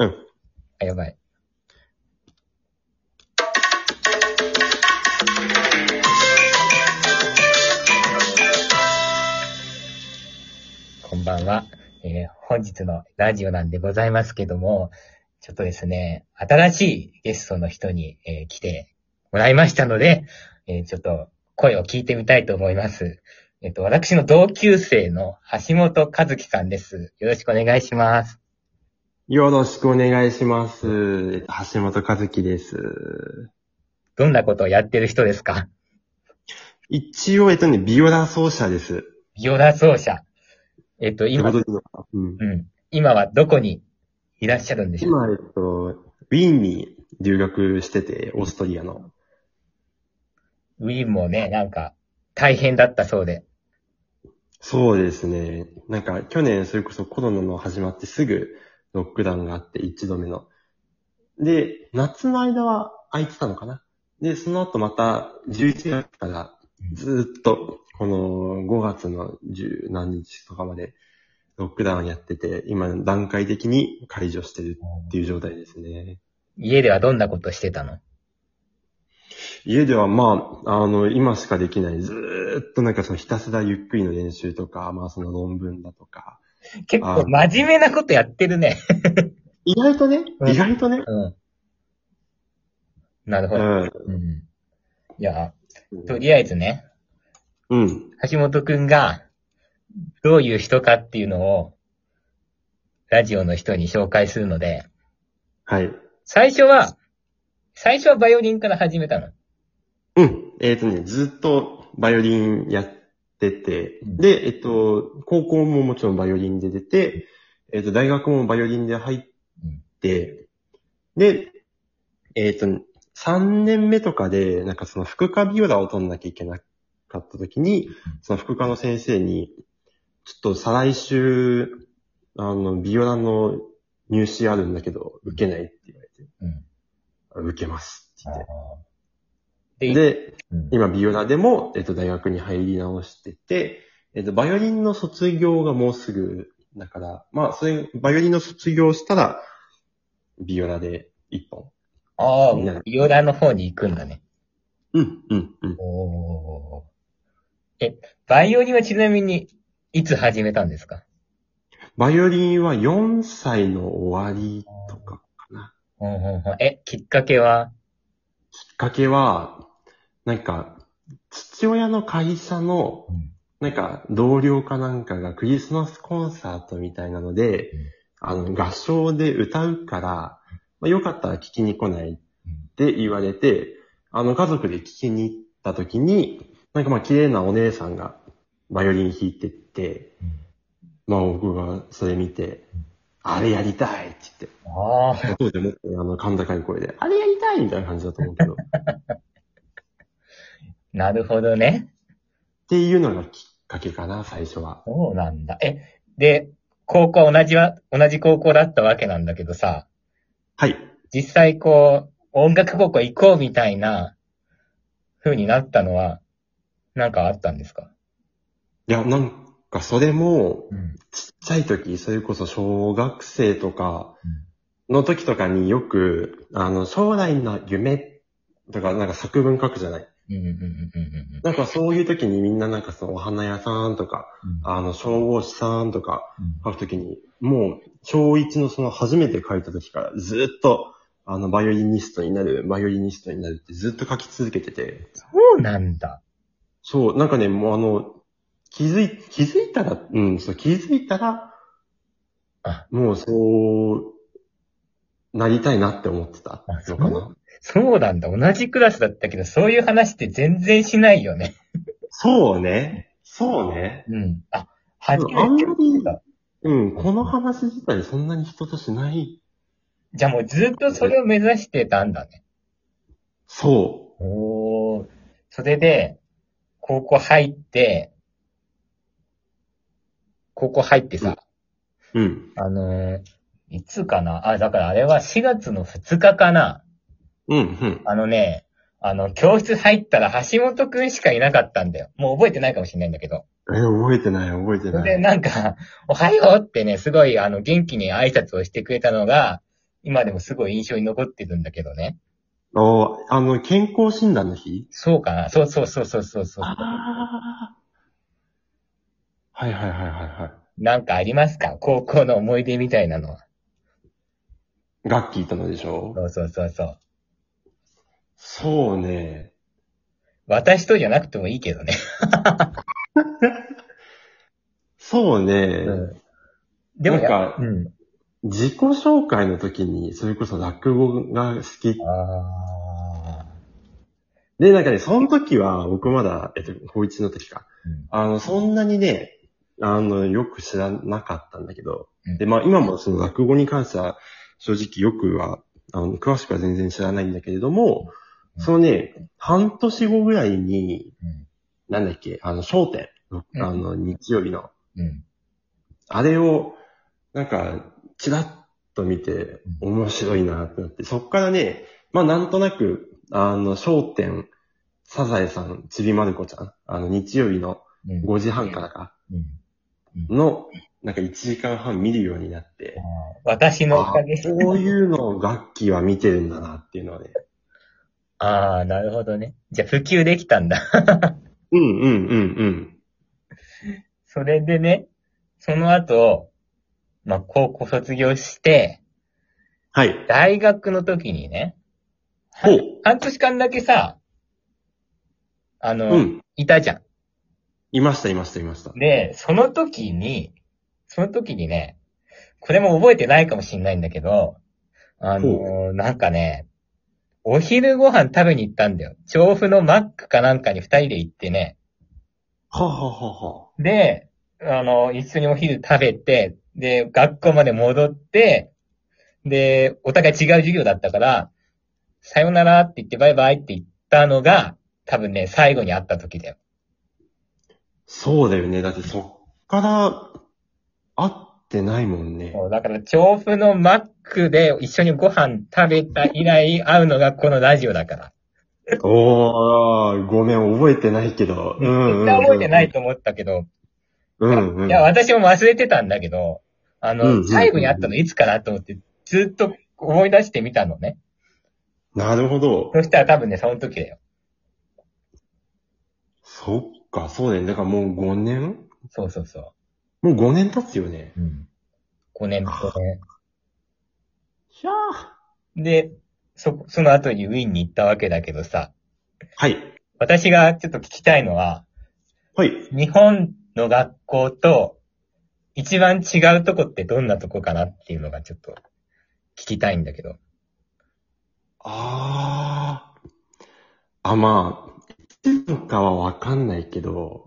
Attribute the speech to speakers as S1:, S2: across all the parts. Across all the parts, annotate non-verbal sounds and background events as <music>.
S1: うん。
S2: あ、やばい。こんばんは。えー本日のラジオなんでございますけども、ちょっとですね、新しいゲストの人に、えー来てもらいましたので、えーちょっと声を聞いてみたいと思います。えっ、と、私の同級生の橋本和樹さんです。よろしくお願いします。
S1: よろしくお願いします。えっと橋本和樹です。
S2: どんなことをやってる人ですか？
S1: 一応、えっとね、ビオラ奏者です。
S2: ビオラ奏者。えっと、今、
S1: うん。
S2: うん。今はどこにいらっしゃるんでしょう？
S1: 今、えっと、ウィーンに留学してて、オーストリアの。
S2: ウィーンもね、なんか、大変だったそうで。
S1: そうですね。なんか、去年、それこそコロナの始まってすぐ、ロックダウンがあって、一度目の。で、夏の間は空いてたのかなで、その後また、11月からずーっと、この5月の十何日とかまで、ロックダウンやってて、今段階的に解除してるっていう状態ですね。
S2: 家ではどんなことしてたの？
S1: 家ではまあ、あの、今しかできない、ずーっとなんかそのひたすらゆっくりの練習とか、まあその論文だとか、
S2: 結構真面目なことやってるね。
S1: 意外とね、
S2: うん
S1: 意外とね、
S2: うん。なるほど。
S1: うん。
S2: うん。いや、とりあえずね、
S1: うん。
S2: 橋本くんが、どういう人かっていうのを、ラジオの人に紹介するので、
S1: はい。
S2: 最初は、最初はバイオリンから始めたの。
S1: うん。えっ、とね、ずっとバイオリンやってて、
S2: うん
S1: で、えっと、高校ももちろんバイオリンで出て、えっと、大学もバイオリンで入って、で、えっと、3年目とかで、なんかその副科ビオラを取んなきゃいけなかった時に、その副科の先生に、ちょっと再来週、あの、ビオラの入試あるんだけど、受けないって言われて、
S2: うん。
S1: あ受けますって
S2: で、
S1: 言って。で、
S2: うん
S1: 今、ビオラでも、えっと、大学に入り直してて、えっと、バイオリンの卒業がもうすぐ、だから、まあ、それ、バイオリンの卒業したら、ビオラで一本。
S2: あ
S1: んな、
S2: ビオラの方に行くんだね。
S1: うん、うん、うん。
S2: おーえ、バイオリンはちなみに、いつ始めたんですか？
S1: バイオリンは4歳の終わりとかかな。
S2: うんうんうんえ、きっかけは？
S1: きっかけは、なんか、父親の会社の、なんか、同僚かなんかがクリスマスコンサートみたいなので、
S2: うん。
S1: あの、合唱で歌うから、まあ、よかったら聞きに来ないって言われて、あの、家族で聞きに行った時に、なんかまあ、綺麗なお姉さんがバイオリン弾いてって、まあ、僕がそれ見て、あれやりたいって言って、
S2: ああ、
S1: 当時もっとあの、甲高い声で、あれやりたいみたいな感じだと思うけど、っ <laughs>
S2: なるほどね。
S1: ていうのがきっかけかな、最初は。
S2: そうなんだ。え、で、高校同じは、同じ高校だったわけなんだけどさ、
S1: はい。
S2: 実際こう、音楽高校行こうみたいな風になったのは、なんかあったんですか？
S1: いや、なんかそれも、
S2: うん。
S1: ちっちゃい時、それこそ小学生とかの時とかによく、あの、将来の夢とか、なんか作文書くじゃない？
S2: うんうんうんうんうん
S1: なんかそういう時にみんななんかそのお花屋さんとか、
S2: うん。
S1: あの、消防士さんとか
S2: うん。
S1: 書く時に、もう、小一のその初めて書いた時からずっと、あの、バイオリニストになる、バイオリニストになるってずっと書き続けてて、
S2: そうなんだ。
S1: そう、なんかね、もうあの、気づい、気づいたら、うん、そう、気づいたら、
S2: あ。
S1: もうそう、なりたいなって思ってたのか
S2: あ
S1: な。
S2: そうなんだ。同じクラスだったけど、そういう話って全然しないよね。
S1: そうね。そうね。
S2: うん。あ、初めて
S1: あんまり
S2: だ。
S1: うん、この話自体そんなに人としない。
S2: じゃあもうずっとそれを目指してたんだね。
S1: そ
S2: おー。それで、高校入って、高校入ってさ、
S1: う。うん。
S2: あのーいつかな？あ、だからあれは4月の2日かな
S1: うん、うん。
S2: あのね、あの、教室入ったら橋本くんしかいなかったんだよ。もう覚えてないかもしれないんだけど。
S1: え、覚えてない、覚えて
S2: それで
S1: ない。
S2: なんか、おはようってね、すごいあの、元気に挨拶をしてくれたのが、今でもすごい印象に残ってるんだけどね。
S1: おあの、健康診断の日？
S2: そうかなそうそうそうそうそうそう。
S1: ああ。はいはいはいはいは
S2: なんかありますか？高校の思い出みたいなのは。
S1: い。ガッキーとのでしょ？
S2: そうそうそうそう。
S1: そうね。
S2: 私とじゃなくてもいいけどね。
S1: そうね。
S2: でもや、
S1: なんか
S2: うん。
S1: 自己紹介の時に、それこそ落語が好き。で、なんかね、その時は、僕まだ、えっと、高一の時か。
S2: うん
S1: あの、そんなにね、あの、よく知らなかったんだけど。
S2: うん
S1: で、まあ今もその落語に関しては、正直よくは、あの、詳しくは全然知らないんだけれども、
S2: うん
S1: そのね、半年後ぐらいに、
S2: うん。
S1: なんだっけ、あの、焦点、
S2: うん
S1: あの、日曜日の、
S2: うん。
S1: あれを、なんか、ちらっと見て、面白いなってなって、そっからね、まあなんとなく、あの、焦点、サザエさん、ちびまる子ちゃん、あの、日曜日の
S2: うん。
S1: 5時半からか、
S2: うん。
S1: の、なんか1時間半見るようになって、
S2: 私のお
S1: あ
S2: かげ。
S1: こういうのを楽器は見てるんだなっていうのはね。
S2: ああ、なるほどね。じゃあ普及できたんだ。<laughs>
S1: うんうんうんうん。
S2: それでね、その後、まあ、高校卒業して、
S1: はい。
S2: 大学の時にね、
S1: ほう。
S2: 半年間だけさ、あの、
S1: うん。
S2: いたじゃん。
S1: いましたいましたいました。
S2: で、その時に、その時にね、これも覚えてないかもしんないんだけど、あのーなんかね、お昼ご飯食べに行ったんだよ。調布のマックかなんかに二人で行ってね。
S1: はあはあはあはあ。
S2: で、あの、一緒にお昼食べて、で、学校まで戻って、で、お互い違う授業だったから、さよならって言ってバイバイって言ったのが、多分ね、最後に会った時だよ。
S1: そうだよね。だってそっから、会ってないもんね。
S2: そうだから、調布のマックで一緒にご飯食べた以来会うのがこのラジオだから。
S1: おー、ごめん、覚えてないけど。うんうん、うん。
S2: 絶対覚えてないと思ったけど、
S1: うんうん。
S2: いや、私も忘れてたんだけど、あの、
S1: うんうんうん
S2: 最後に会ったのいつかなと思って、ずっと思い出してみたのね。
S1: なるほど。
S2: そしたら多分ね、その時だよ。
S1: そっか、そうだよね。だからもう5年？
S2: そうそうそ
S1: もう5年経つよね。
S2: う。うん。5年、5年。
S1: ひゃー。
S2: で、そ、その後にウィーンに行ったわけだけどさ、
S1: はい。
S2: 私がちょっと聞きたいのは、
S1: はい。
S2: 日本の学校と一番違うとこってどんなとこかなっていうのがちょっと聞きたいんだけど。
S1: あー。あ、まあ、いつかはわかんないけど、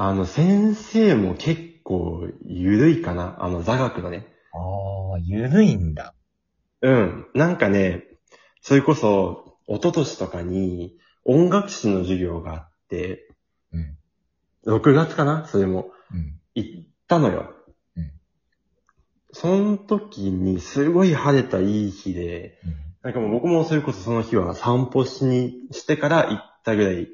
S1: あの、先生も結構ゆるいかな。あの、座学のね。
S2: ああ、ゆるいんだ。
S1: うん。なんかね、それこそ、一昨年とかに音楽史の授業があって、
S2: うん。
S1: 6月かな？それも。
S2: うん。
S1: 行ったのよ。
S2: うん
S1: その時にすごい晴れたいい日で、なんかもう僕もそれこそその日は散歩しにしてから行ったぐらい、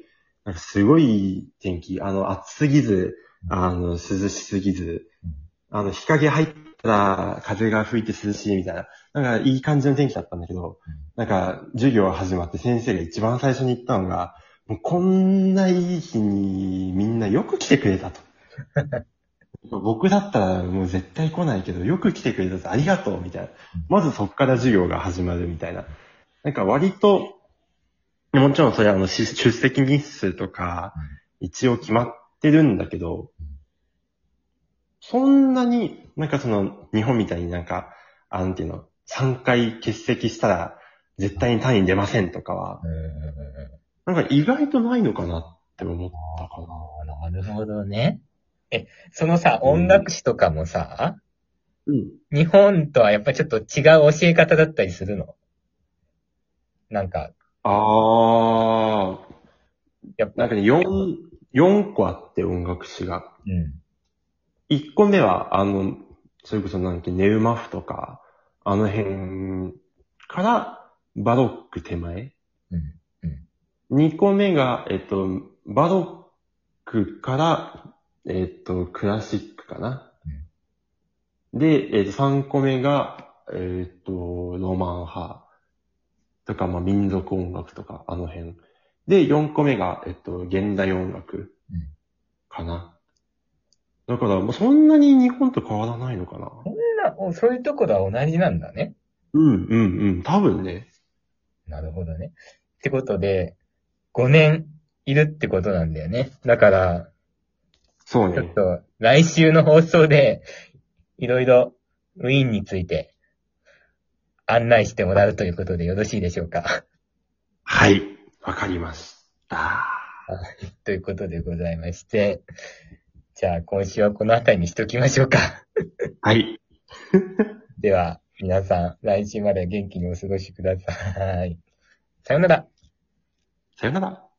S1: なんかすごい天気、あの暑すぎず、あの涼しすぎず、あの日陰入ったら風が吹いて涼しいみたいな、なんかいい感じの天気だったんだけど、なんか授業が始まって先生が一番最初に言ったのが、もうこんないい日にみんなよく来てくれたと。<laughs> 僕だったらもう絶対来ないけど、よく来てくれたとありがとうみたいな。まずそっから授業が始まるみたいな。なんか割と、もちろんそれはあのし出席日数とか、一応決まってるんだけど、そんなに、なんかその、日本みたいになんか、あなんていうの、3回欠席したら、絶対に単位出ませんとかは、なんか意外とないのかなって思ったかな。
S2: なるほどね。え、そのさ、
S1: うん
S2: 音楽史とかもさ、
S1: うん。
S2: 日本とはやっぱりちょっと違う教え方だったりするの？なんか、
S1: あ
S2: やっ
S1: ー、なんかね、4、4個あって音楽史が。
S2: うん。
S1: 1個目は、あの、それこそなんかネウマフとか、あの辺から、バロック手前。
S2: うん。
S1: 2個目が、えっと、バロックから、えっと、クラシックかな。で、えっと、3個目が、えっ、と、ロマン派とか、まあ民族音楽とか、あの辺。で、4個目が、えっと、現代音楽
S2: うん
S1: かな。だから、もうそんなに日本と変わらないのかな。
S2: そんな、おそういうところは同じなんだね。
S1: うん、うん、うん。多分ね。
S2: なるほどね。ってことで、5年いるってことなんだよね。だから、
S1: そうね。
S2: ちょっと、来週の放送で、いろいろ、ウィーンについて、案内してもらうということでよろしいでしょうか？
S1: はい。わかりました。
S2: ということでございまして、じゃあ今週はこの辺りにしときましょうか。
S1: はい。<laughs>
S2: では、皆さん、来週まで元気にお過ごしください。さようなら。
S1: さよなら。